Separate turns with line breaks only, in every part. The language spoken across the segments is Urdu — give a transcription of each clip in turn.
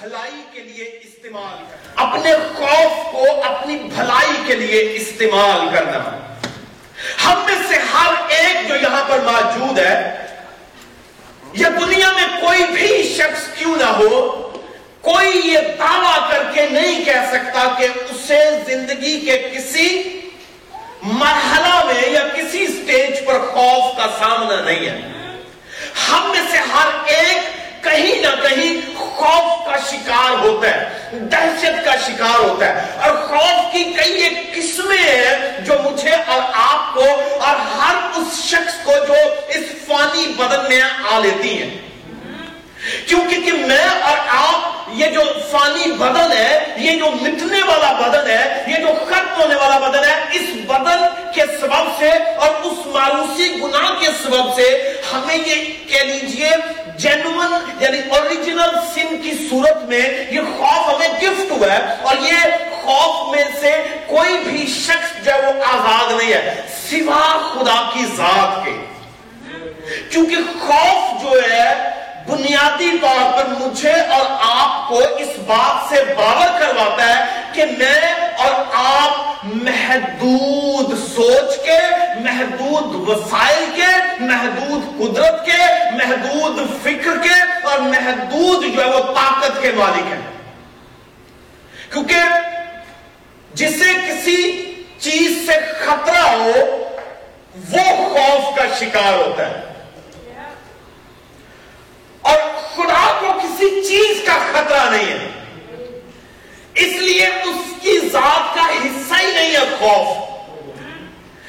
بھلائی کے لیے استعمال کرنا۔ اپنے خوف کو اپنی بھلائی کے لیے استعمال کرنا۔ ہم میں سے ہر ایک جو یہاں پر موجود ہے یا دنیا میں کوئی بھی شخص کیوں نہ ہو، کوئی یہ دعویٰ کر کے نہیں کہہ سکتا کہ اسے زندگی کے کسی مرحلہ میں یا کسی سٹیج پر خوف کا سامنا نہیں ہے۔ ہم میں سے ہر ایک کہیں نہ کہیں خوف کا شکار ہوتا ہے، دہشت کا شکار ہوتا ہے۔ اور خوف کی کئی ایک قسمیں ہیں جو مجھے اور آپ کو اور ہر اس شخص کو جو اس فانی بدن میں آ لیتی ہیں۔ کیونکہ کہ میں اور آپ، یہ جو فانی بدن ہے، یہ جو مٹنے والا بدن ہے، یہ جو ختم ہونے والا بدن ہے، اس بدن کے سبب سے اور اس ماروسی گناہ کے سبب سے ہمیں یہ کہہ لیجیے جینون یعنی اوریجنل سن کی صورت میں یہ خوف ہمیں گفٹ ہوا ہے اور یہ خوف میں سے کوئی بھی شخص جو وہ آزاد نہیں ہے، سوا خدا کی ذات کے۔ کیونکہ خوف جو ہے بنیادی طور پر مجھے اور آپ کو اس بات سے باور کرواتا ہے کہ میں اور آپ محدود سوچ کے، محدود وسائل کے، محدود قدرت کے، محدود فکر کے اور محدود جو ہے وہ طاقت کے مالک ہیں۔ کیونکہ جسے کسی چیز سے خطرہ ہو، وہ خوف کا شکار ہوتا ہے اور خدا کو کسی چیز کا خطرہ نہیں ہے۔ اس لیے اس کی ذات کا حصہ ہی نہیں ہے خوف۔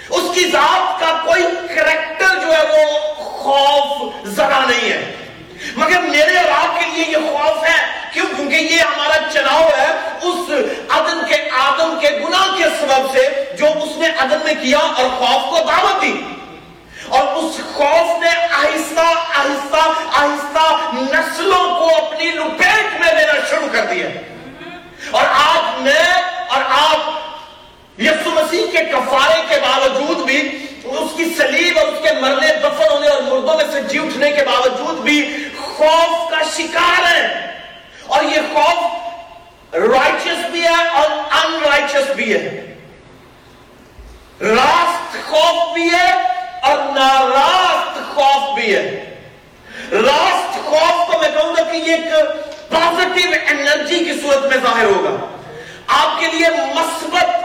اس کی ذات کا کوئی کریکٹر جو ہے وہ خوف ذرا نہیں ہے۔ مگر میرے اور آپ کے لیے یہ خوف ہے، کیوں؟ کیونکہ یہ ہمارا چناؤ ہے اس عدم کے آدم کے گناہ کے سبب سے جو اس نے عدم میں کیا اور خوف کو دعوت دی۔ اور اس خوف نے آہستہ آہستہ آہستہ نسلوں کو اپنی لپیٹ میں لینا شروع کر دیا۔ اور آج میں اور آپ یسو مسیح کے کفارے کے باوجود بھی، اس کی سلیب اور اس کے مرنے دفن ہونے اور مردوں میں سے جی اٹھنے کے باوجود بھی خوف کا شکار ہے اور یہ خوف رائچس بھی ہے اور ان رائچس بھی ہے۔ راست خوف بھی ہے اور ناراست خوف بھی ہے راست خوف کو میں کہوں گا کہ یہ ایک پازیٹیو انرجی کی صورت میں ظاہر ہوگا آپ کے لیے مثبت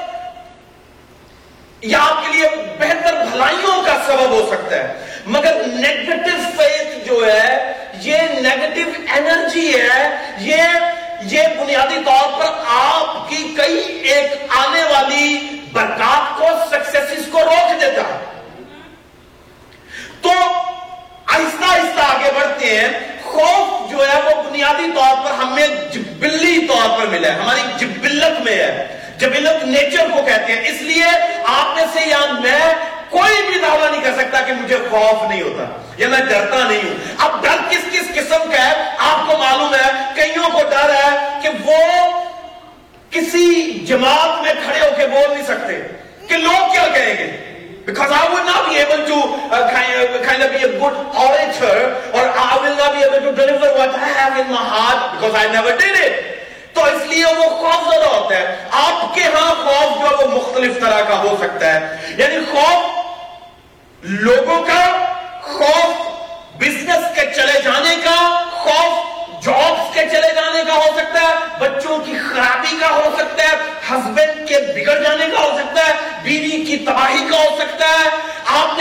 یا آپ کے لیے بہتر بھلائیوں کا سبب ہو سکتا ہے۔ مگر نیگیٹو فیتھ جو ہے، یہ نیگیٹو انرجی ہے، یہ یہ بنیادی طور پر آپ کی کئی ایک آنے والی برکات کو سکسیس کو روک دیتا ہے۔ تو آہستہ آہستہ آگے بڑھتے ہیں۔ خوف جو ہے وہ بنیادی طور پر ہمیں جبلی طور پر ملا ہے۔ ہماری جبلت میں ہے۔ جبلت نیچر کو کہتے ہیں۔ اس لیے آپ میں سے یا میں کوئی بھی دعویٰ نہیں کر سکتا کہ مجھے خوف نہیں ہوتا یا میں ڈرتا نہیں ہوں۔ اب ڈر کس کس قسم کا ہے؟ آپ کو معلوم ہے، کئیوں کو ڈر ہے کہ وہ کسی جماعت میں کھڑے ہو کے بول نہیں سکتے، کہ لوگ کیا کہیں گے؟ Because I would not be able to uh, kind, of, kind of be a good orator or I will not be able to deliver what I have in my heart because I never did it. تو اس لیے وہ خوف زیادہ ہوتا ہے. آپ کے ہاں خوف جو وہ مختلف طرح کا ہو سکتا ہے. یعنی خوف لوگوں کا خوف بزنس کے چلے جانے کا خوف جابس کے چلے جانے کا ہو سکتا ہے. بچوں کی خرابی کا ہو سکتا ہے. ہسبینڈ کے بگڑ جانے کا ہو سکتا ہے.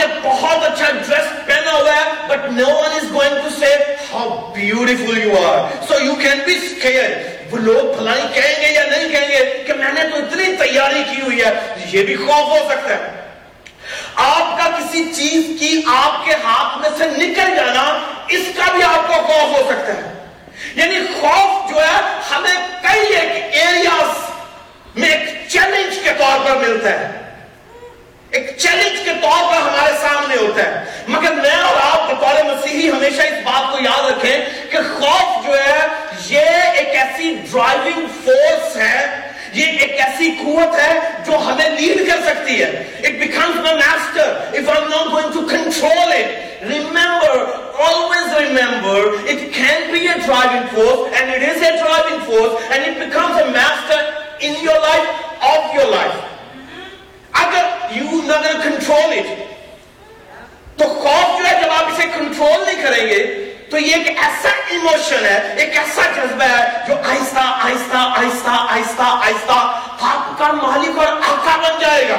نے بہت اچھا ڈریس پہنا ہوا ہے but no one is going to say how beautiful you are so you can be scare وہ لوگ بھلائی کہیں گے یا نہیں کہیں گے کہ میں نے تو اتنی تیاری کی ہوئی ہے، یہ بھی خوف ہو سکتا ہے. آپ کا کسی چیز کی آپ کے ہاتھ میں سے نکل جانا، اس کا بھی آپ کو خوف ہو سکتا ہے. یعنی خوف جو ہے ہمیں کئی ایک ایریاز میں ایک چیلنج کے طور پر ملتا ہے. ایک چیلنج کے طور پر ہمارے سامنے ہوتا ہے۔ مگر میں اور آپ بطور مسیحی ہمیشہ اس بات کو یاد رکھیں کہ خوف جو ہے، یہ ایک ایسی ڈرائیونگ فورس ہے، یہ ایک ایسی قوت ہے جو ہمیں لیڈ کر سکتی ہے۔ It becomes my master if I am not going to control it remember always remember it can be a driving force and it is a driving force and it becomes a master یہ ایک ایسا ایموشن ہے، ایک ایسا جذبہ ہے جو آہستہ آہستہ آہستہ آہستہ آہستہ آپ کا مالک اور آقا بن جائے گا۔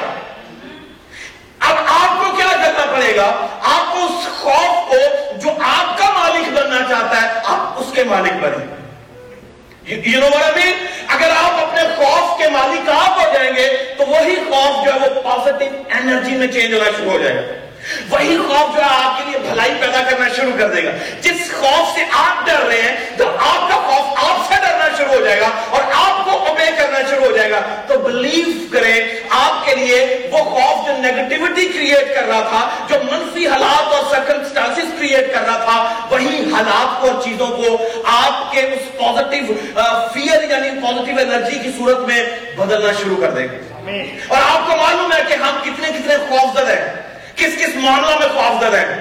اب آپ کو کیا کرنا پڑے گا؟ آپ کو اس خوف کو جو آپ کا مالک بننا چاہتا ہے، آپ اس کے مالک بنیں۔ اگر آپ اپنے خوف کے مالک آپ ہو جائیں گے، تو وہی خوف جو ہے وہ پازیٹو انرجی میں چینج ہونا شروع ہو جائے گا۔ وہی خوف جو ہے آپ کے لیے بھلائی پیدا کرنا شروع کر دے گا۔ جس خوف سے آپ ڈر رہے ہیں تو آپ کا خوف آپ سے ڈرنا شروع ہو جائے گا اور آپ کو اوبے کرنا شروع ہو جائے گا۔ تو بلیو کریں آپ کے لیے وہ خوف جو نیگیٹیوٹی کریٹ کر رہا تھا جو منفی حالات اور سرکمسٹانسز کریٹ کر رہا تھا وہی حالات اور چیزوں کو آپ کے اس پوزیٹیو فیئر یعنی پوزیٹیو انرجی کی صورت میں بدلنا شروع کر دے گا اور آپ کو معلوم ہے کہ ہم کتنے کتنے خوف زد ہیں۔ کس کس معاملہ میں خوف زدہ ہے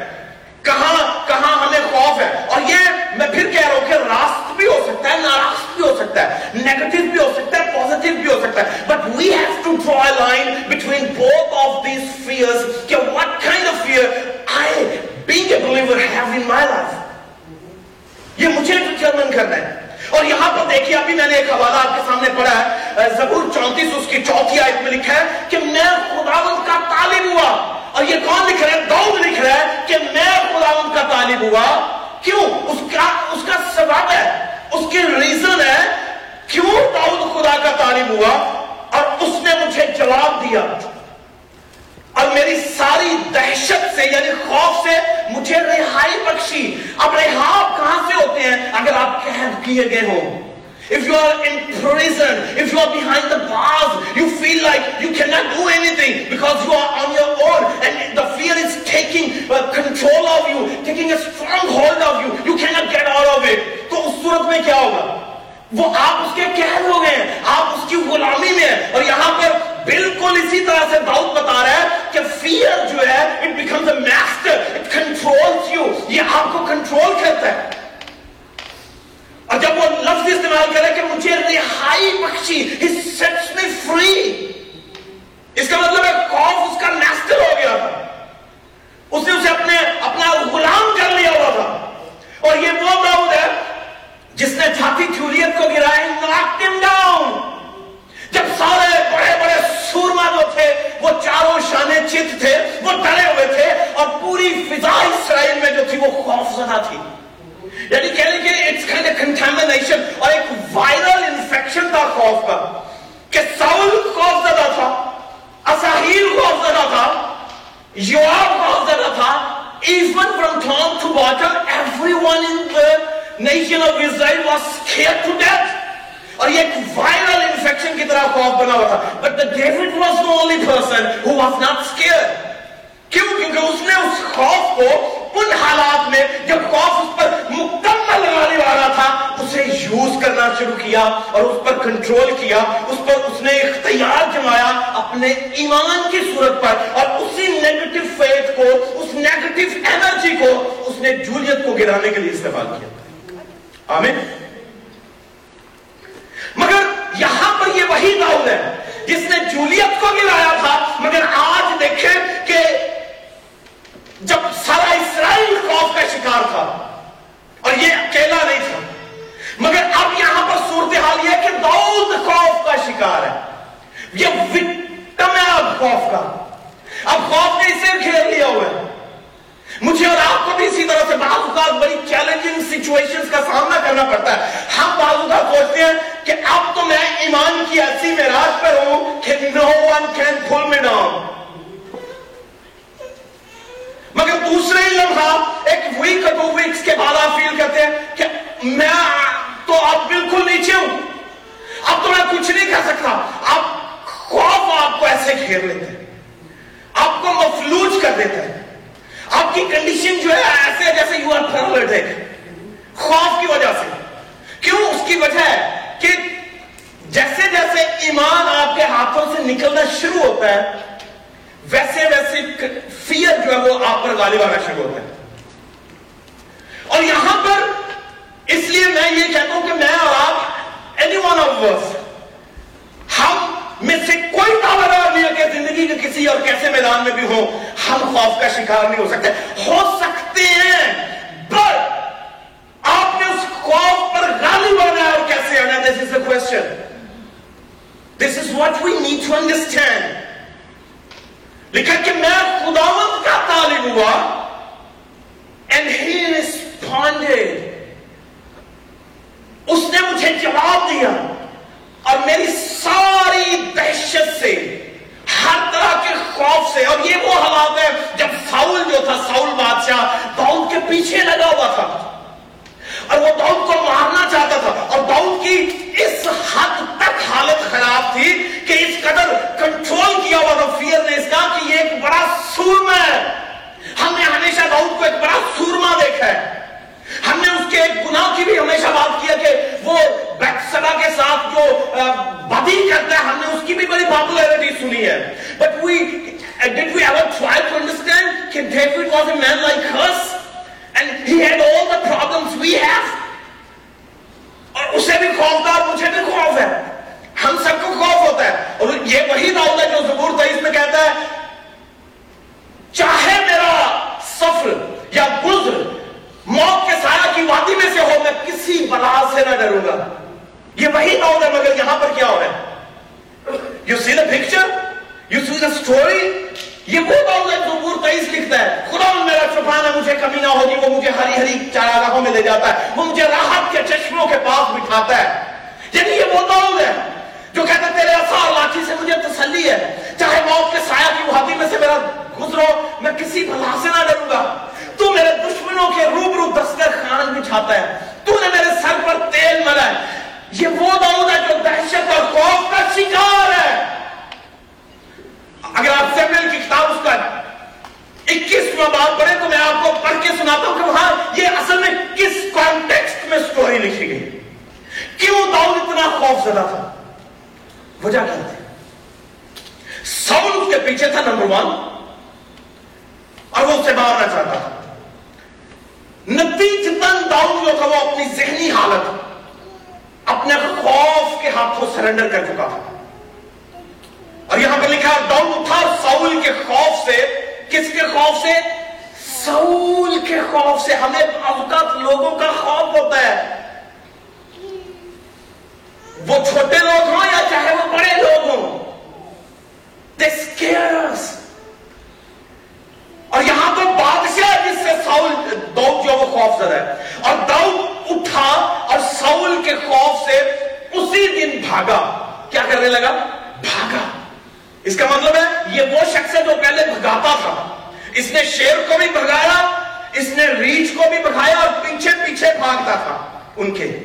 کہاں کہاں ہمیں خوف ہے؟ اور یہ میں پھر کہہ رہا ہوں کہ راست بھی ہو سکتا ہے ناراست بھی ہو سکتا ہے نیگٹیو بھی ہو سکتا ہے پوزیٹیو بھی ہو سکتا ہے but we have to draw line between both of these fears کہ what kind of fear I being a believer have in my life یہ مجھے ڈٹرمن کرنا ہے؟ اور یہاں پر دیکھیے، ابھی میں نے ایک حوالہ آپ کے سامنے پڑھا ہے زبور چونتیس اس کی چوتھی آیت میں لکھا ہے کہ میں خداوند کا طالب ہوا۔ اور یہ کون لکھ رہا ہے داؤد لکھ رہا ہے کہ میں خدا ان کا طالب ہوا۔ کیوں؟ اس کا اس کا سبب ہے اس کی ریزن ہے کیوں داؤد خدا کا طالب ہوا اور اس نے مجھے جواب دیا۔ اور میری ساری دہشت سے یعنی خوف سے مجھے رہائی بخشی۔ اب رہا کہاں سے ہوتے ہیں؟ اگر آپ قید کیے گئے ہو if you are in prison, وہ آپ اس کے قید ہو گئے، آپ اس کی غلامی میں اور یہاں پر بالکل اسی طرح سے داؤد بتا رہا ہے کہ فیئر جو ہے it becomes a master it controls you یہ آپ کو کنٹرول کرتا ہے۔ اور جب وہ لفظ استعمال کرے کہ مجھے رہائی بخشی ہی سیٹس می فری اس کا مطلب ہے خوف اس کا ماسٹر ہو گیا تھا۔ اس نے اسے اپنے، اپنا غلام کر لیا ہوا تھا۔ اور یہ وہ داؤد ہے جس نے جھاتی جولیت کو گرایا جب سارے بڑے بڑے سورما جو تھے، وہ چاروں شانے چت تھے، وہ ڈرے ہوئے تھے، اور پوری فضا اسرائیل میں جو تھی، وہ خوف زدہ تھی۔ یعنی کہنے کہ اٹس کائنڈ آف کنٹامنیشن اور ایک وائرل انفیکشن تھا خوف کا، کہ ساؤل خوف زدہ تھا، اساہیل خوف زدہ تھا یواب خوف زدہ تھا even from top to bottom everyone in nation of Israel was scared to death اور یہ ایک وائرل انفیکشن کی طرح خوف بنا ہوا تھا۔ But the David was no only person who was not scare کیوں؟ کیونکہ اس نے اس خوف کو ان حالات میں جب خوف اس پر مکمل لگانے والا تھا، اسے یوز کرنا شروع کیا اور اس پر کنٹرول کیا، اس پر اس نے اختیار جمایا اپنے ایمان کی صورت پر اور اسی نیگیٹو فیت کو، اس نیگیٹو انرجی کو اس نے جولیت کو گرانے کے لیے استعمال کیا۔ آمین. مگر یہاں پر یہ وہی داؤد ہے جس نے جولیت کو ملایا تھا، مگر آج دیکھیں کہ جب سارا اسرائیل خوف کا شکار تھا اور یہ اکیلا نہیں تھا، مگر اب یہاں پر صورتحال یہ ہے کہ داؤد خوف کا شکار ہے، یہ وکٹم ہے اب خوف کا۔ اب خوف نے اس بھی اسی طرح سے بعض اوقات بڑی چیلنجنگ سچویشنز کا سامنا کرنا پڑتا ہے۔ ہم بعض اوقات سوچتے ہیں کہ اب تو میں ایمان کی ایسی معراج پر ہوں کہ no one can pull me down مگر دوسرے ہی لمحہ ایک ویک ٹو ویکس کے بعد آپ فیل کرتے ہیں کہ میں تو اب بالکل نیچے ہوں۔ اب تو میں کچھ نہیں کہہ سکتا۔ اب خوف آپ کو ایسے گھیر لیتے ہیں۔ آپ کو مفلوج کر دیتے ہیں۔ آپ کی کنڈیشن جو ہے ایسے جیسے یو آر پیرالڈ ہے۔ خوف کی وجہ سے۔ کیوں؟ اس کی وجہ ہے کہ جیسے جیسے ایمان آپ کے ہاتھوں سے نکلنا شروع ہوتا ہے، ویسے ویسے فیئر جو ہے وہ آپ پر غالب آنا شروع ہوتا ہے۔ اور یہاں پر اس لیے میں یہ کہتا ہوں کہ میں اور آپ اینی ون آف ورس ہم میں سے کوئی دعویدار نہیں ہے کہ زندگی کے کسی اور کیسے میدان میں بھی ہو۔ ہم خوف کا شکار نہیں ہو سکتے۔ ہو سکتے ہیں، پر آپ نے اس خوف پر غالب آنا ہے اور کیسے آنا ہے؟ This is a question this is what we need to understand لکھا کہ میں خداوند کا طالب ہوا اینڈ ہی ریسپونڈیڈ اس نے مجھے جواب دیا۔ اور میری ساری دہشت سے، ہر طرح کے خوف سے، اور یہ وہ حالات ہے جب ساؤل جو تھا، ساؤل بادشاہ، داؤد کے پیچھے لگا ہوا تھا، اور وہ داؤد کو مارنا چاہتا تھا، اور داؤد کی اس حد تک حالت خراب تھی کہ اس قدر کنٹرول کیا ہوا تھا فیئر نے اس کا کہ یہ ایک بڑا سورما ہے۔ ہم نے ہمیشہ داؤد کو ایک بڑا سورما دیکھا ہے۔ ہم نے اس کے ایک گناہ کی بھی ہمیشہ بات کیا کہ وہ بیکسبا کے ساتھ جو بدی کرتا ہے، ہم نے اس کی بھی بڑی پاپولیرٹی سنی ہے۔ But we did we ever try to understand کہ David was a man like us and he had all the problems we have? اور اسے بھی خوف تھا اور مجھے بھی خوف ہے۔ ہم سب کو خوف ہوتا ہے۔ اور یہ وہی داؤد ہے جو زبور تیئیس میں کہتا ہے، چاہے میرا سفر یا گزر موت کے سایہ کی وادی میں کسی بلا سے نہ ڈروں گا۔ یہ وہی داؤد ہے مگر یہاں پر کیا ہو رہا ہے؟ You see the picture you see the story یہ وہ داؤد ہے جو پور تیئیس لکھتا ہے۔ خدا میرا چھپانا مجھے کمی نہ ہوگی، وہ مجھے ہری ہری چارا چاراگاہوں میں لے جاتا ہے۔ وہ مجھے راحت کے چشموں کے پاس بٹھاتا ہے۔ یعنی یہ وہ داؤد ہے جو کہتا ہے، تیرے اثار لاٹھی سے مجھے تسلی ہے۔ چاہے موت کے سایہ کی وادی میں سے میرا گزرو، میں کسی بلا سے نہ ڈروں گا۔ تو میرے دشمنوں کے روبرو دستر خان بچھاتا ہے۔ تو نے میرے سر پر تیل ملا ہے۔ یہ وہ داؤد ہے جو دہشت اور خوف کا شکار ہے۔ اگر آپ سیمل کی کتاب اس کا اکیسواں بات پڑھے تو میں آپ کو پڑھ کے سناتا ہوں کہ وہاں یہ اصل میں کس کانٹیکسٹ میں سٹوری لکھی گئی۔ کیوں داؤد اتنا خوف زدہ تھا؟ وجہ کیا تھی ساؤل اس کے پیچھے تھا، نمبر ون اور وہ اسے مارنا چاہتا تھا۔ نتیجتاً داؤد جو تھا وہ اپنی ذہنی حالت اپنے خوف کے ہاتھوں سرنڈر کر چکا تھا۔ اور یہاں پہ لکھا داؤد اٹھا ساؤل کے خوف سے، کس کے خوف سے؟ ساؤل کے خوف سے۔ ہمیں اوقات لوگوں کا خوف ہوتا ہے۔ وہ چھوٹے لوگ ہوں یا چاہے وہ بڑے لوگ ہوں؟ They scare us اور یہاں تو ساؤل داؤد جو وہ خوف زدہ ہے۔ اور داؤد اٹھا اور ساؤل کے خوف سے اسی دن بھاگا۔ کیا کرنے لگا؟ بھاگا۔ اس کا مطلب ہے یہ وہ شخص ہے جو پہلے بھگاتا تھا۔ اس نے شیر کو بھی بھگایا، اس نے ریچھ کو بھی بھگایا اور پیچھے پیچھے بھاگتا تھا ان کے۔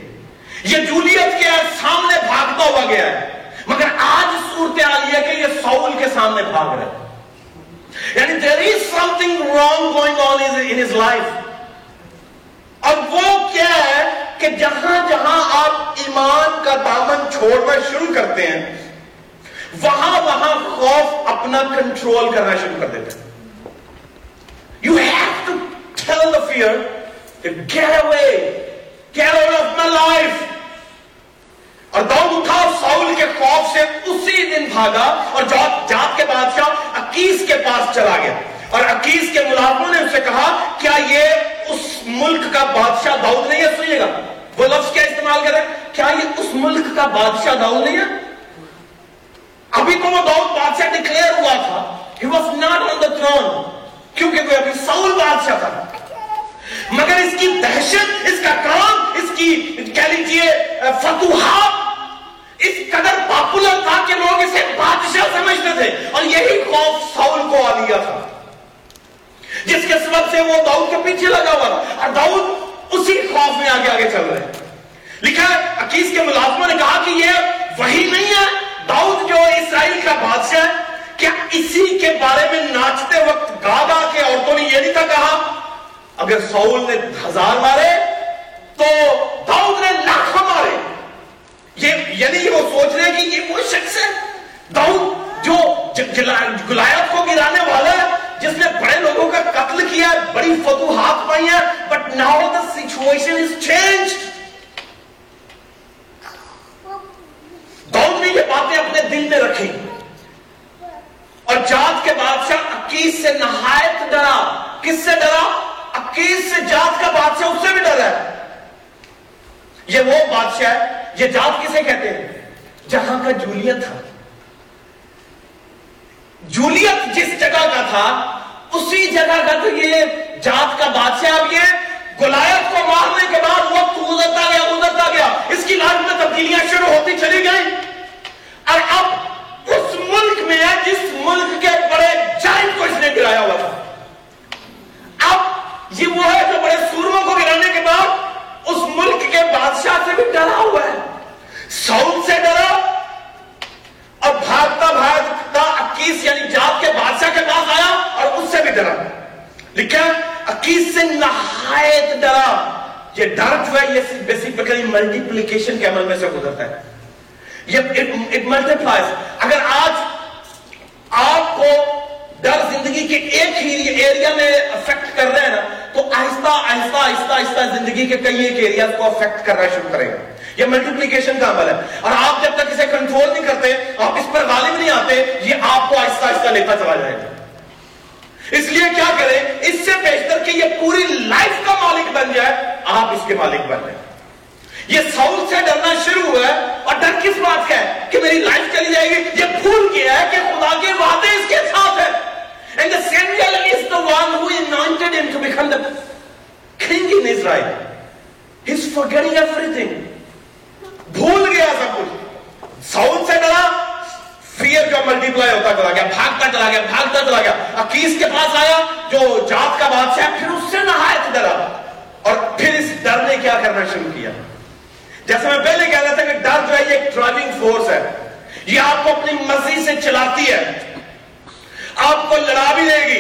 یہ جولیت کے سامنے بھاگتا ہوا گیا ہے۔ مگر آج صورتحال یہ کہ یہ ساؤل کے سامنے بھاگ رہے ہیں یعنی there is something wrong going on in his life اور وہ کیا ہے کہ جہاں جہاں آپ ایمان کا دامن چھوڑنا شروع کرتے ہیں، وہاں وہاں خوف اپنا کنٹرول کرنا شروع کر دیتے ہیں۔ You have to tell the fear to get away get out of my life اور داؤد اٹھا ساؤل کے خوف سے اسی دن بھاگا اور جات کے بادشاہ اکیس کے پاس چلا گیا۔ اور اکیس کے ملازموں نے اسے کہا، کیا یہ اس ملک کا بادشاہ داؤد نہیں ہے؟ سنیے گا۔ وہ لفظ کیا استعمال کرے کیا یہ اس ملک کا بادشاہ داؤد نہیں ہے؟ ابھی تو وہ داؤد بادشاہ ڈکلیئر ہوا تھا۔ He was not on the throne کیونکہ وہ ابھی ساؤل بادشاہ تھا۔ مگر اس کی دہشت، اس کا کام، اس کی کہہ لیجیے، فتوحات پاپولر تھا کہ لوگ اسے بادشاہ سمجھتے تھے اور یہی خوف ساؤل کو آ لیا تھا۔ جس کے سبب سے وہ داؤد کے پیچھے لگا ہوا تھا۔ اور داؤد اسی خوف میں آگے آگے چل رہے لکھا ہے اکیس کے ملازموں نے کہا کہ یہ وہی نہیں ہے۔ داؤد جو اسرائیل کا بادشاہ ہے، کیا اسی کے بارے میں ناچتے وقت گا گا کے عورتوں نے یہ نہیں تھا کہا؟ اگر ساؤل نے ہزار مارے، تو داؤد نے لاکھوں مارے۔ یہ یعنی وہ سوچ رہے کہ یہ وہ شخص ہے، داؤد، جو گلایت کو گرانے والا ہے، جس نے بڑے لوگوں کا قتل کیا ہے، بڑی فتوحات پائی ہیں but now the situation is changed. Dawood نے یہ باتیں اپنے دل میں رکھی۔ اور جات کے بادشاہ اکیس سے نہایت ڈرا۔ کس سے ڈرا؟ اکیس سے جات کا بادشاہ، اس سے بھی ڈر ہے۔ یہ وہ بادشاہ ہے یہ جات کسے کہتے ہیں؟ جہاں کا جولیت تھا۔ جولیت جس جگہ کا تھا، اسی جگہ کا تو یہ جات کا بادشاہ اب یہ گلایت کو مارنے کے بعد وقت گزرتا گیا گزرتا گیا۔ اس کی لاج میں تبدیلیاں شروع ہوتی چلی گئی اور اب اس ملک میں ہے جس ملک کے بڑے جائن کو اس نے گرایا ہوا تھا۔ اب یہ وہ ہے جو بڑے سورموں کو گرانے کے بعد اس ملک کے بادشاہ سے بھی ڈرا ہوا ہے ساؤتھ سے ڈرا اور بھاگتا بھاگتا اکیس یعنی جات کے بادشاہ کے پاس آیا اور اس سے بھی ڈرا لکھا اکیس سے نہایت ڈرا یہ ڈر جو ہے یہ بیسیکلی ملٹیپلیکیشن کے عمل میں سے گزرتا ہے یہ ملٹیپلائز اگر آج آپ کو ڈر زندگی کے ایک ہی ایریا میں افیکٹ کر رہے ہیں نا، تو آہستہ آہستہ آہستہ آہستہ زندگی کے کئی ایک ایریا کو افیکٹ کرنا شروع کرے گا یہ ملٹیپلیکیشن کا عمل ہے۔ اور آپ جب تک اسے کنٹرول نہیں کرتے، آپ اس پر غالب نہیں آتے، یہ آپ کو آہستہ آہستہ لیتا چلا جائے گا۔ اس لیے کیا کریں، اس سے بہتر کہ یہ پوری لائف کا مالک بن جائے، آپ اس کے مالک بن جائیں۔ یہ ساؤتھ سے ڈرنا شروع ہوا ہے، اور ڈر کس بات کا ہے؟ کہ میری لائف چلی جائے گی۔ یہ بھول گیا ہے کہ خدا کے وعدے اس کے ساتھ ہے And the Samuel is the one who anointed him to become the king in Israel. He's forgetting everything. بھول گیا سب کچھ ساؤتھ سے ڈرا فیئر جو ملٹیپلائی ہوتا چلا گیا بھاگتا چلا گیا بھاگتا چلا گیا اکیس کے پاس آیا جو جات کا بادشاہ پھر اس سے نہایت ڈرا اور پھر اس ڈر نے کیا کرنا شروع کیا جیسے میں پہلے کہہ رہا تھا کہ ڈر جو ہے یہ ایک ڈرائیونگ فورس ہے یہ آپ کو اپنی مرضی سے چلاتی ہے آپ کو لڑا بھی دے گی،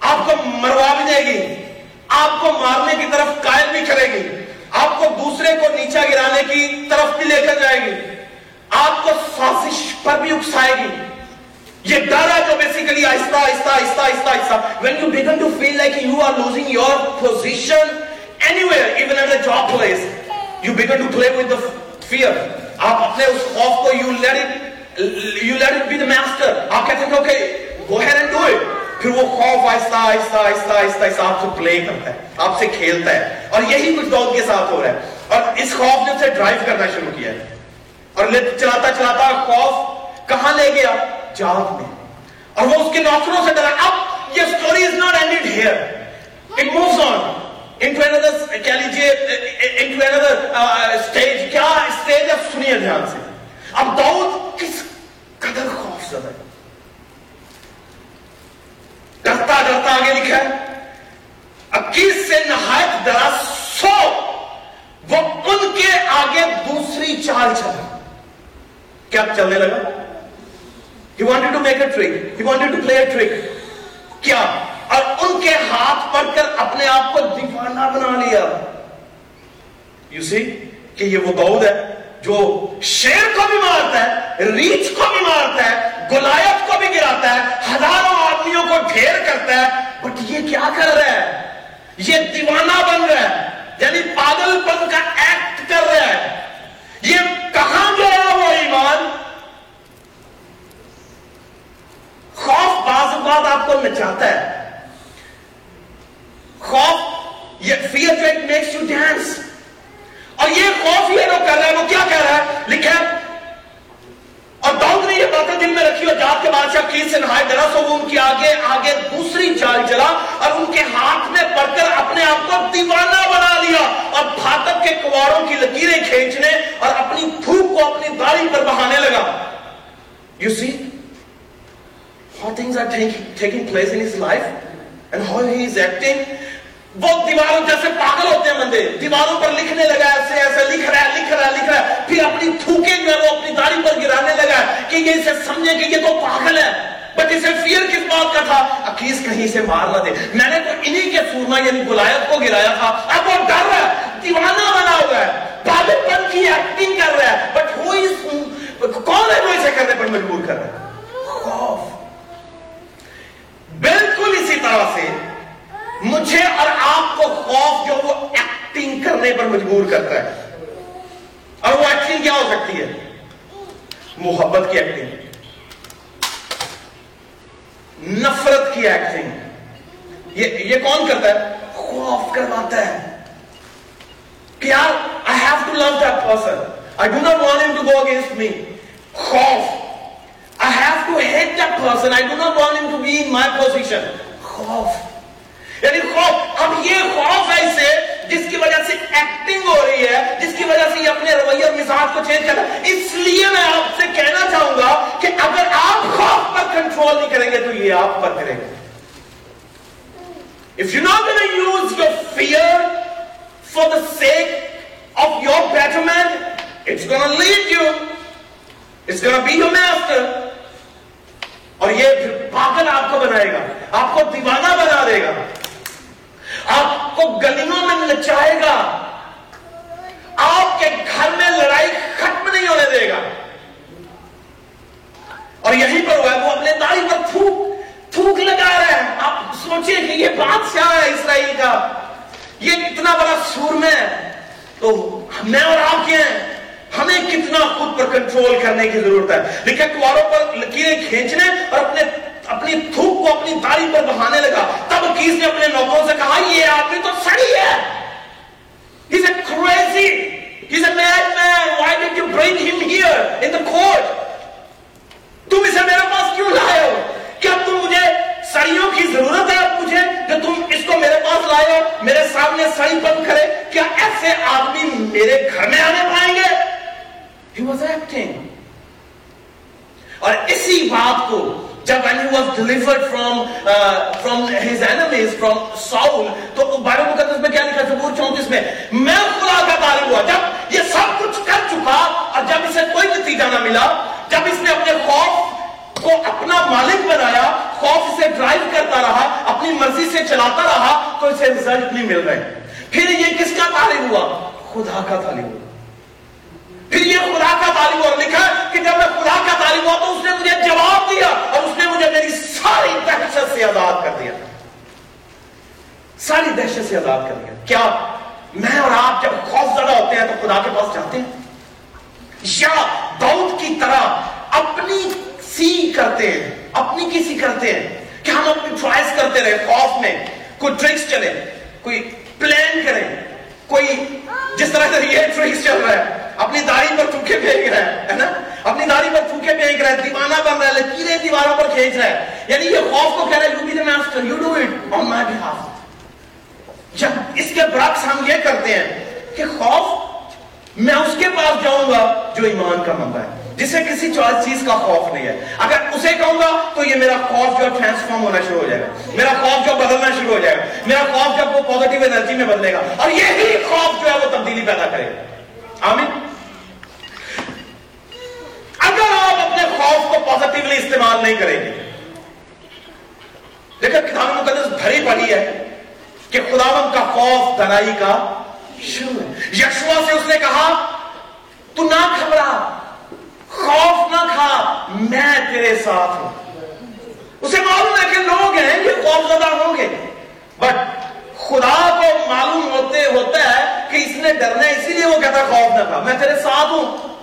آپ کو مروا بھی دے گی، آپ کو مارنے کی طرف قائل بھی کرے گی، آپ کو دوسرے کو نیچا گرانے کی طرف بھی لے کر جائے گی، آپ کو سازش پر بھی اکسائے گی۔ یہ ڈر ہے جو بیسیکلی آہستہ آہستہ آہستہ آہستہ آہستہ۔ When you begin to feel like you are losing your position anywhere even at a job place you begin to play with the fear. آپ اپنے اس خوف کو you let it you let it be the master آپ کہتے ہیں کہ okay go ahead and do it. پھر وہ خوف آہستہ آہستہ آہستہ آہستہ آہستہ آپ سے پلے کرتا ہے، آپ سے کھیلتا ہے۔ اور یہی کچھ دور کے ساتھ ہو رہا ہے۔ اور اس خوف نے اسے ڈرائیو کرنا شروع کیا ہے۔ اور چلاتا چلاتا خوف کہاں لے گیا؟ جات میں۔ اور وہ اس کے نوکروں سے ڈرا۔ اب یہ story is not ended here it moves on into another کہہ لیجیے انٹو انادر سٹیج کیا سٹیج اب سنیے دھیان سے۔ اب داؤد کس قدر خوف زدہ ہے۔ ڈرتا ڈرتا آگے لکھا ہے، اکیس سے نہایت ڈرا سو، وہ ان کے آگے دوسری چال چلا کیا چلنے لگا He wanted to make a trick. He wanted to play a trick. کیا اور ان کے ہاتھ پڑھ کر اپنے آپ کو دیوانہ بنا لیا یو سی کہ یہ وہ دعود ہے جو شیر کو بھی مارتا ہے ریچ کو بھی مارتا ہے گلایت کو بھی گراتا ہے، ہزاروں آدمیوں کو ڈھیر کرتا ہے بٹ یہ کیا کر رہا ہے؟ یہ دیوانہ بن رہا ہے یعنی پاگل پن کا ایکٹ کر رہا ہے۔ یہ کہاں گیا وہ ایمان؟ خوف بعض اوقات آپ کو نچاتا ہے۔ خوف، یہ فیئر جو میکس یو ڈانس اور یہ خوف یہ جو کر رہا ہے، وہ کیا کہہ رہا ہے؟ لکھا ہے اور داؤد نے یہ باتیں دل میں رکھی اور جات کے بادشاہ کیس سے نہائے ڈرا سو وہ ان کے آگے آگے دوسری چال چلا اور ان کے ہاتھ میں پڑ کر اپنے آپ کو دیوانہ بنا لیا اور پھاٹک کے کواڑوں کی لکیریں کھینچنے اور اپنی تھوک کو اپنی داڑھی پر بہانے لگا۔ You see how things are taking, taking place in his life and how he is acting وہ دیواروں جیسے پاگل ہوتے ہیں بندے، دیواروں پر لکھنے لگا ایسے ایسے لکھ رہا ہے، لکھ رہا ہے، لکھ رہا ہے۔ پھر اپنی تھوکے جو ہے وہ اپنی داڑھی پر گرانے لگا ہے کہ یہ اسے سمجھے کہ یہ تو پاگل ہے۔ بٹ اسے فیئر کس بات کا تھا؟ اکیس کہیں سے مار نہ دے۔ میں نے تو انہی کے سورما یعنی گلایت کو گرایا تھا۔ اب وہ ڈر رہا ہے، دیوانہ بنا ہوا ہے۔ پاگل پن کی ایکٹنگ کر رہا ہے۔ بٹ ہو کون ہے جو اسے کرنے پر مجبور کر رہا ہے؟ خوف بالکل اسی طرح سے مجھے اور آپ کو خوف جو وہ ایکٹنگ کرنے پر مجبور کرتا ہے۔ اور وہ ایکٹنگ کیا ہو سکتی ہے؟ محبت کی ایکٹنگ نفرت کی ایکٹنگ یہ یہ کون کرتا ہے؟ خوف کرواتا ہے۔ کہ یار I have to love that person I do not want him to go against me خوف۔ I have to hate that person I do not want him to be in my position خوف۔ یعنی خوف اب یہ خوف ہے اسے جس کی وجہ سے ایکٹنگ ہو رہی ہے جس کی وجہ سے یہ اپنے رویہ اور مزاج کو چینج کرتا ہے اس لیے میں آپ سے کہنا چاہوں گا کہ اگر آپ خوف پر کنٹرول نہیں کریں گے تو یہ آپ پر کریں گے If you're not going to use your fear for the sake of your betterment, it's going to lead you. It's going to be your master. اور یہ پھر پاگل آپ کو بنائے گا آپ کو دیوانہ بنا دے گا آپ کو گلیوں میں نچائے گا۔ آپ کے گھر میں لڑائی ختم نہیں ہونے دے گا۔ اور یہیں پر ہوا ہے، وہ اپنے داڑھی پر تھوک تھوک لگا رہا ہے آپ سوچیں کہ یہ بادشاہ ہے اسرائیل کا۔ یہ اتنا بڑا سور میں تو میں اور آپ کے ہیں۔ ہمیں کتنا خود پر کنٹرول کرنے کی ضرورت ہے۔ لیکن کواروں پر لکیریں کھینچنے اور اپنے، اپنی تھوک کو اپنی داڑھی پر بہانے لگا۔ تب کیس نے اپنے نوکروں سے کہا یہ آدمی تو سڑی ہے He's a crazy He's a madman. Why did you bring him here in the court? تم اسے میرے پاس کیوں لائے ہو کیا تم مجھے سڑیوں کی ضرورت ہے مجھے کہ تم اس کو میرے پاس لائے ہو میرے سامنے سڑی بند کرے کیا ایسے آدمی میرے گھر میں آنے پائیں گے He was acting. اور اسی بات کو جب when he was delivered from uh, from his enemies from Saul. تو بائبل مقدس میں کیا لکھا زبور 34 میں میں خدا کا طالب ہوا۔ جب یہ سب کچھ کر چکا اور جب اسے کوئی نتیجہ نہ ملا جب اس نے اپنے خوف کو اپنا مالک بنایا خوف سے ڈرائیو کرتا رہا اپنی مرضی سے چلاتا رہا تو اسے رزلٹ نہیں مل رہے۔ پھر یہ کس کا طالب ہوا؟ خدا کا طالب ہوا۔ پھر یہ خدا کا طالب اور لکھا کہ جب میں خدا کا طالب ہوا تو اس نے مجھے جواب دیا اور اس نے مجھے میری ساری دہشت سے آزاد کر دیا۔ ساری دہشت سے آزاد کر دیا۔ کیا میں اور آپ جب خوف زدہ ہوتے ہیں تو خدا کے پاس جاتے ہیں؟ یا دعوت کی طرح اپنی سی کرتے ہیں، اپنی کسی کرتے ہیں کہ ہم اپنی چوائس کرتے رہے خوف میں کوئی ٹرکس چلے کوئی پلان کریں، کوئی جس طرح سے یہ ٹرکس چل رہا ہے۔ اپنی داڑھی پر تھوکے پھینک رہا ہے نا؟ اپنی داڑھی پر تھوکے پھینک رہا ہے دیوانہ بن رہا ہے لکیریں دیواروں پر کھینچ رہا ہے یعنی یہ خوف کو کہہ رہا ہے you be the master you do it on my behalf جب اس کے برعکس ہم یہ کرتے ہیں کہ خوف، میں اس کے پاس جاؤں گا جو ایمان کا منبع ہے، جسے کسی چیز کا خوف نہیں ہے۔ اگر اسے کہوں گا تو یہ میرا خوف جو ٹرانسفارم ہونا شروع ہو جائے گا۔ میرا خوف جو بدلنا شروع ہو جائے گا۔ میرا خوف جب وہ پازیٹیو انرجی میں بدلے گا۔ اور یہی خوف جو ہے وہ تبدیلی پیدا کرے گا۔ آمین۔ اگر آپ اپنے خوف کو پازیٹیولی استعمال نہیں کریں گے لیکن کتاب مقدس بھری پڑی ہے کہ خداون کا خوف، دنائی کا شروع ہے۔ یشوا سے اس نے کہا، تو نہ گھبرا، خوف نہ کھا، میں تیرے ساتھ ہوں۔ اسے معلوم ہے کہ لوگ ہیں یہ خوف زدہ ہوں گے بٹ خدا کو معلوم ہوتے ہوتا ہے کہ اس نے ڈرنا اسی لیے وہ کہتا خوف نہ کھا۔ میں تیرے ساتھ ہوں۔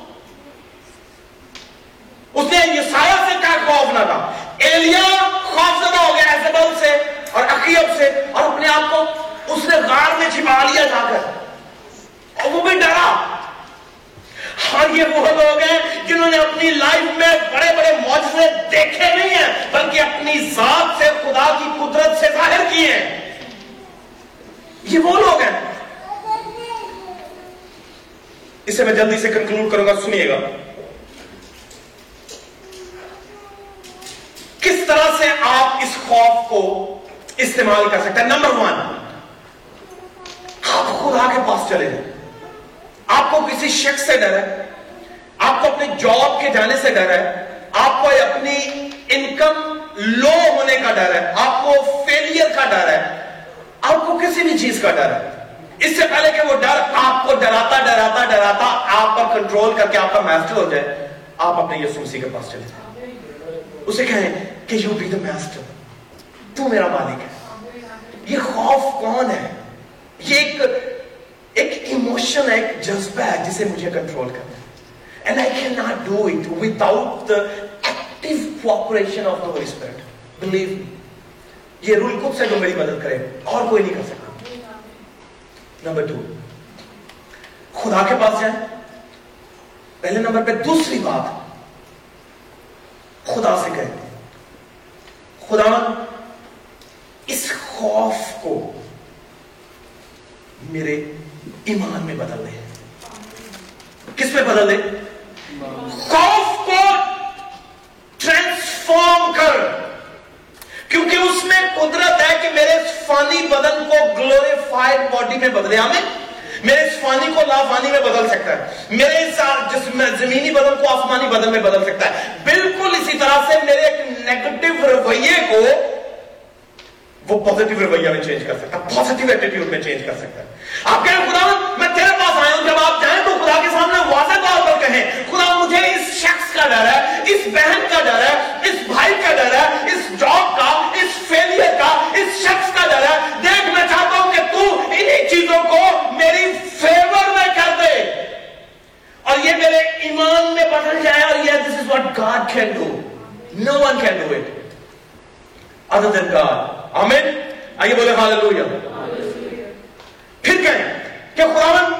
اس نے یسایہ سے کہا خوف نہ تھا ایلیا خوف زدہ ہو گیا ایسے سے اور عقیب سے اور اپنے آپ کو اس نے غار میں چھپا لیا جا کر۔ اور وہ بھی ڈرا۔ اور یہ وہ لوگ ہیں جنہوں نے اپنی لائف میں بڑے بڑے معجزے دیکھے نہیں ہیں، بلکہ اپنی ذات سے، خدا کی قدرت سے ظاہر کیے ہیں۔ یہ وہ لوگ ہیں۔ اسے میں جلدی سے کنکلوڈ کروں گا، سنیے گا۔ کس طرح سے آپ اس خوف کو استعمال کر سکتے ہیں؟ نمبر ون آپ خدا کے پاس چلے جائیں۔ آپ کو کسی شخص سے ڈر ہے، آپ کو اپنے جاب کے جانے سے ڈر ہے، آپ کو اپنی انکم لو ہونے کا ڈر ہے، آپ کو فیلئر کا ڈر ہے۔ آپ کو کسی بھی چیز کا ڈر ہے؟ اس سے پہلے کہ وہ ڈر آپ کو ڈراتا ڈراتا ڈراتا، آپ پر کنٹرول کر کے آپ کا میسٹر ہو جائے، آپ اپنے یسوع مسیح کے پاس چلے جائیں۔ اسے کہیں کہ یو بی دا میسٹر تو میرا مالک ہے۔ یہ خوف کون ہے؟ یہ ایک ایک ایموشن ہے، ایک جذبہ ہے جسے مجھے کنٹرول کرنا ہے۔ And I can not do it without the active cooperation of the Holy Spirit believe me یہ رول خود سے جو میری مدد کرے؟ اور کوئی نہیں کر سکتا۔ نمبر ٹو خدا کے پاس جائیں۔ پہلے نمبر پہ دوسری بات خدا سے کہیں خدا اس خوف کو میرے ایمان میں بدل دے۔ کس میں بدل دے؟ خوف کو ٹرانسفارم کر۔ اس میں قدرت ہے کہ میرے فانی بدن کو گلوریفائڈ باڈی میں بدلے ہمیں میرے اس فانی کو لافانی میں بدل سکتا ہے۔ میرے جسم زمینی بدن کو آسمانی بدن میں بدل سکتا ہے۔ بالکل اسی طرح سے میرے ایک نیگیٹو رویے کو وہ پازیٹیو رویہ میں چینج کر سکتا ہے۔ پازیٹیو ایٹیٹیوڈ میں چینج کر سکتا ہے۔ آپ کہیں خدا، میں تیرے پاس آیا ہوں۔ جب آپ جائیں تو خدا کے سامنے واضح طور پر کہیں، خدا، مجھے اس شخص کا ڈر ہے، اس بہن کا ڈر ہے، اس بھائی کا ڈر ہے، اس جاب کا فیلئر کا اس شخص کا ہے۔ دیکھ میں چاہتا ہوں کہ تو انہی چیزوں کو میری فیور میں کر دے۔ اور یہ میرے ایمان میں بدل جائے اور یہ this is what God can do no one can do it other than God آمین۔ آئیے بولے ہاللویا پھر کہیں کہ خداون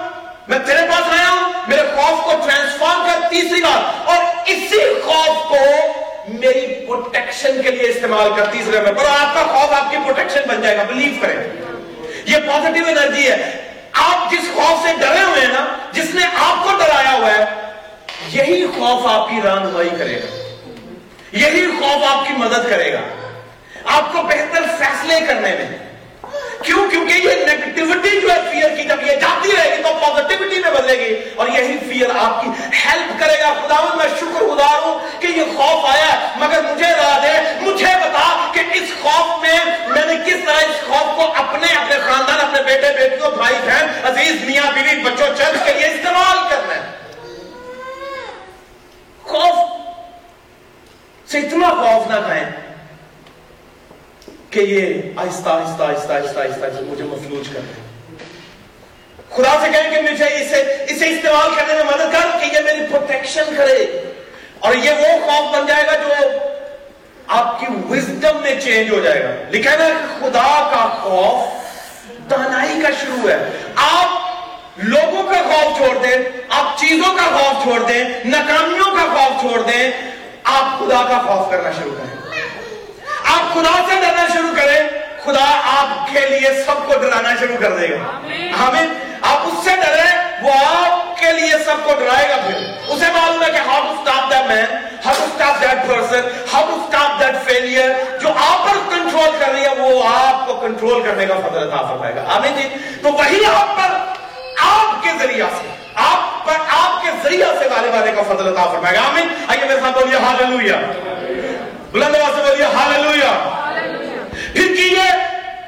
میں تیرے پاس آیا ہوں میرے خوف کو ٹرانسفارم کر تیسری بات اور اسی خوف کو میری پروٹیکشن کے لیے استعمال کر تیسرے میں پر آپ کا خوف آپ کی پروٹیکشن بن جائے گا بلیو کریں۔ یہ پازیٹیو انرجی ہے۔ آپ جس خوف سے ڈرے ہوئے ہیں نا، جس نے آپ کو ڈرایا ہوا ہے، یہی خوف آپ کی رہنمائی کرے گا۔ یہی خوف آپ کی مدد کرے گا۔ آپ کو بہتر فیصلے کرنے میں۔ کیوں؟ کیونکہ یہ نیگیٹیوٹی جو ہے فیئر کی جب یہ جاتی رہے گی تو پازیٹیوٹی میں بدلے گی اور یہی فیئر آپ کی ہیلپ کرے گا۔ خدا میں شکر گزار ہوں کہ یہ خوف آیا ہے، مگر مجھے راہ دے مجھے بتا کہ اس خوف میں میں نے کس طرح اس خوف کو اپنے اپنے خاندان، اپنے بیٹے، بیٹیوں، بھائی بہن، عزیز میاں، بیوی، بچوں چرچ کے لیے استعمال کرنا ہے۔ خوف سے اتنا خوف نہ کہیں کہ یہ آہستہ آہستہ آہستہ آہستہ آہستہ مجھے مفلوج کر دے خدا سے کہیں کہ مجھے اسے اسے استعمال کرنے میں مدد کر کہ یہ میری پروٹیکشن کرے۔ اور یہ وہ خوف بن جائے گا جو آپ کی وزڈم میں چینج ہو جائے گا۔ لکھا نا خدا کا خوف دانائی کا شروع ہے۔ آپ لوگوں کا خوف چھوڑ دیں، آپ چیزوں کا خوف چھوڑ دیں، ناکامیوں کا خوف چھوڑ دیں، آپ خدا کا خوف کرنا شروع کریں۔ آپ خدا سے ڈرنا شروع کریں خدا آپ کے لیے سب کو ڈرانا شروع کر دے گا۔ ہمیں آپ اس سے ڈرے وہ آپ کے لیے سب کو ڈرائے گا پھر۔ اسے معلوم ہے کہ how to stop that man how to stop that person how to stop that failure جو آپ پر کنٹرول کر رہی ہے وہ آپ کو کنٹرول کرنے کا فضل عطا فرمائے گا۔ آمین جی۔ تو وہی آپ پر آپ کے ذریعہ سے آپ پر آپ کے ذریعہ سے والے والے کا فضل عطا فرمائے گا۔ آمین۔ آئیے میرے ساتھ بولیے ہاللویا بلند آواز سے بولیے، ہاللویا۔ پھر کیجیے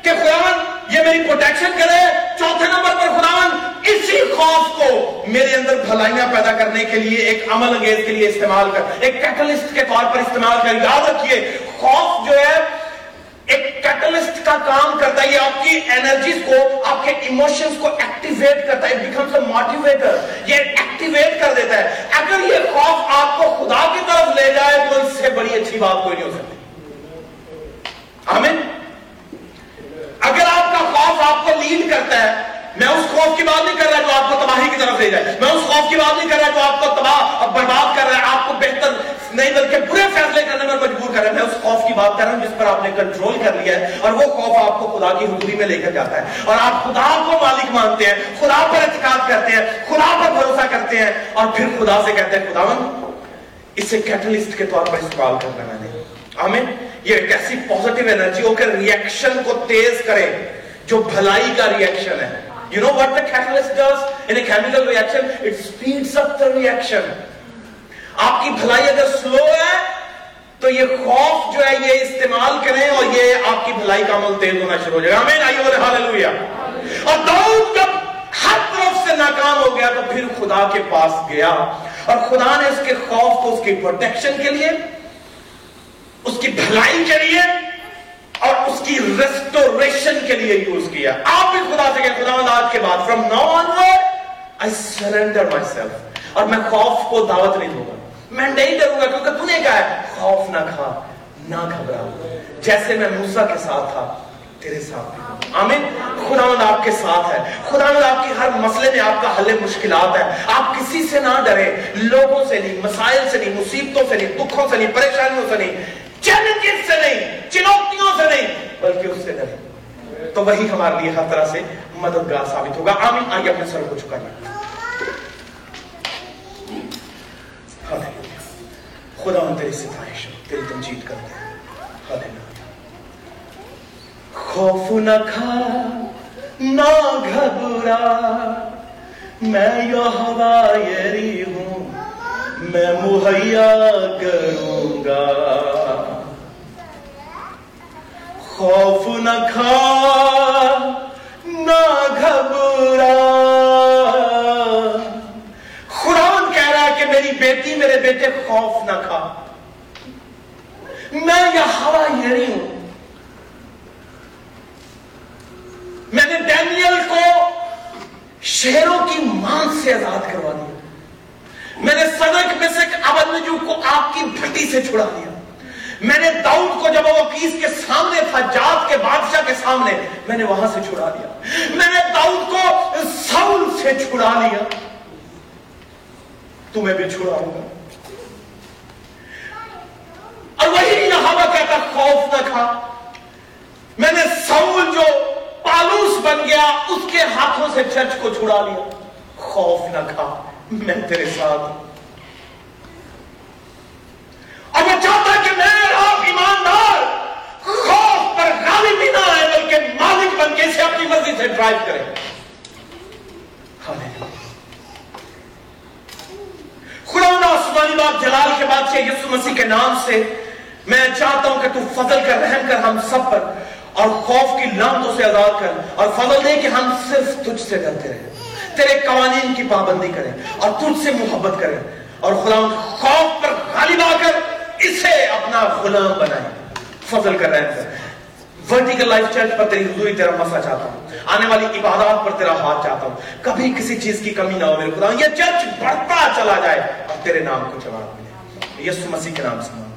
کہ خداون یہ میری پروٹیکشن کرے، چوتھے نمبر پر خداون اسی خوف کو میرے اندر بھلائیاں پیدا کرنے کے لیے ایک عمل انگیز کے لیے استعمال کر، ایک کیٹلسٹ کے طور پر استعمال کر، یاد رکھیے، خوف جو ہے ایک کیٹلسٹ کا کام کرتا ہے، یہ آپ کی انرجیز کو، آپ کے ایموشنز کو ایکٹیویٹ کرتا ہے بیکمز اے موٹیویٹر یہ ایکٹیویٹ کر دیتا ہے۔ اگر یہ خوف آپ کو خدا کی طرف لے جائے تو اس سے بڑی اچھی بات کوئی نہیں ہو سکتی۔ آمین؟ اگر آپ کا خوف آپ کو لیڈ کرتا ہے میں اس خوف کی بات نہیں کر رہا جو آپ کو تباہی کی طرف لے جائے۔ میں اس خوف کی بات نہیں کر رہا جو آپ کو تباہ اور برباد کر رہا ہے۔ آپ کو بہتر نہیں بلکہ برے فیصلے کرنے میں مجبور کر رہا ہے۔ میں اس خوف کی بات کر رہا ہوں جس پر آپ نے کنٹرول کر لیا ہے اور وہ خوف آپ کو خدا کی حضوری میں لے کر جاتا ہے۔ اور آپ خدا کو مالک مانتے ہیں، خدا پر اعتقاد کرتے ہیں، خدا پر بھروسہ کرتے ہیں اور پھر خدا سے کہتے ہیں خداون اسے کیٹلسٹ کے طور پر استعمال کرنا میں نے۔ آمین۔ یہ ایک ایسی پوزیٹیو انرجی ہو کر ریئیکشن کو تیز کرے جو بھلائی کا ریئیکشن ہے۔ You know what the catalyst does in a chemical reaction? It speeds up the reaction. آپ کی بھلائی اگر سلو ہے تو یہ خوف جو ہے یہ استعمال کریں اور یہ آپ کی بھلائی کا عمل تیز ہونا شروع ہو جائے گا آمین آئیے بولے ہاللویا اور داؤد جب ہر طرف سے ناکام ہو گیا تو پھر خدا کے پاس گیا اور خدا نے اس کے خوف کو اس کی پروٹیکشن کے لیے اس کی بھلائی کے لیے اور اس کی ریسٹوریشن کے لیے یوز کیا۔ آپ بھی خدا سے کہ خدا آج کے بعد from now on I surrender myself اور میں خوف کو دعوت نہیں دوں گا۔ میں نہیں ڈروں گا کیونکہ تو نے کہا ہے، خوف نہ کھا، نہ گھبرا۔ جیسے میں موسا کے ساتھ تھا، تیرے ساتھ بھی آمین۔ خداوند آپ کے ساتھ ہے۔ خداوند آپ کی ہر مسئلے میں آپ کا حل مشکلات ہے آپ کسی سے نہ ڈرے لوگوں سے نہیں، مسائل سے نہیں، مصیبتوں سے نہیں، دکھوں سے نہیں، پریشانیوں سے نہیں۔ چیلنجز سے نہیں، چنوتیوں سے نہیں، بلکہ اس سے ڈرے تو وہی ہمارے لیے ہر طرح سے مددگار ثابت ہوگا۔ آمین۔ آئیے اپنے سر کو چکا چکائیے خدا ان تیری ستائش تیری تمجید کرتے ہیں۔ خوف نہ کھا، نہ گھبرا۔ میں یہوا یری ہوں، میں مہیا کروں گا۔ خوف نہ کھا، نہ گھبرا۔ خران کہہ رہا ہے کہ میری بیٹی میرے بیٹے خوف نہ کھا۔ میں یہ ہوا یری ہوں۔ میں نے ڈینیل کو شہروں کی مان سے آزاد کروا دیا۔ میں نے صدق میں سے ابنجو کو آپ کی بھٹی سے چھڑا دیا۔ میں نے داؤد کو جب وہ کیس کے سامنے تھا جات کے بادشاہ کے سامنے، میں نے وہاں سے چھڑا دیا۔ میں نے داؤد کو ساؤل سے چھڑا لیا۔ تمہیں بھی چھڑاؤں گا اور وہی یہاں میں کہتا، خوف نہ کھا۔ میں نے ساؤل جو پالوس بن گیا، اس کے ہاتھوں سے چرچ کو چھڑا لیا۔ خوف نہ کھا، میں تیرے ساتھ اور میں چاہتا کہ میں آپ ایماندار خوف پر غالب بھی نہ آئے بلکہ مالک بن کے اسے اپنی مرضی سے ڈرائیو کرے خدا آسمانی بات جلال کے بعد سے یسو مسیح کے نام سے میں چاہتا ہوں کہ تو فضل کر، رحم کر ہم سب پر اور خوف کی لانتوں سے آزاد کر اور فضل دے کہ ہم صرف تجھ سے ڈرتے رہیں، تیرے قوانین کی پابندی کریں اور تجھ سے محبت کریں اور خدا خوف پر غالب آ کر اسے اپنا غلام بنائیں۔ فضل کر رہے ہیں ورٹیکل لائف چرچ پر تیری حضوری تیرا مسا چاہتا ہوں۔ آنے والی عبادات پر تیرا ہاتھ چاہتا ہوں۔ کبھی کسی چیز کی کمی نہ ہو میرے خدا، یہ چرچ بڑھتا چلا جائے۔ اور تیرے نام کو جواب ملے یسو مسیح کے نام سے۔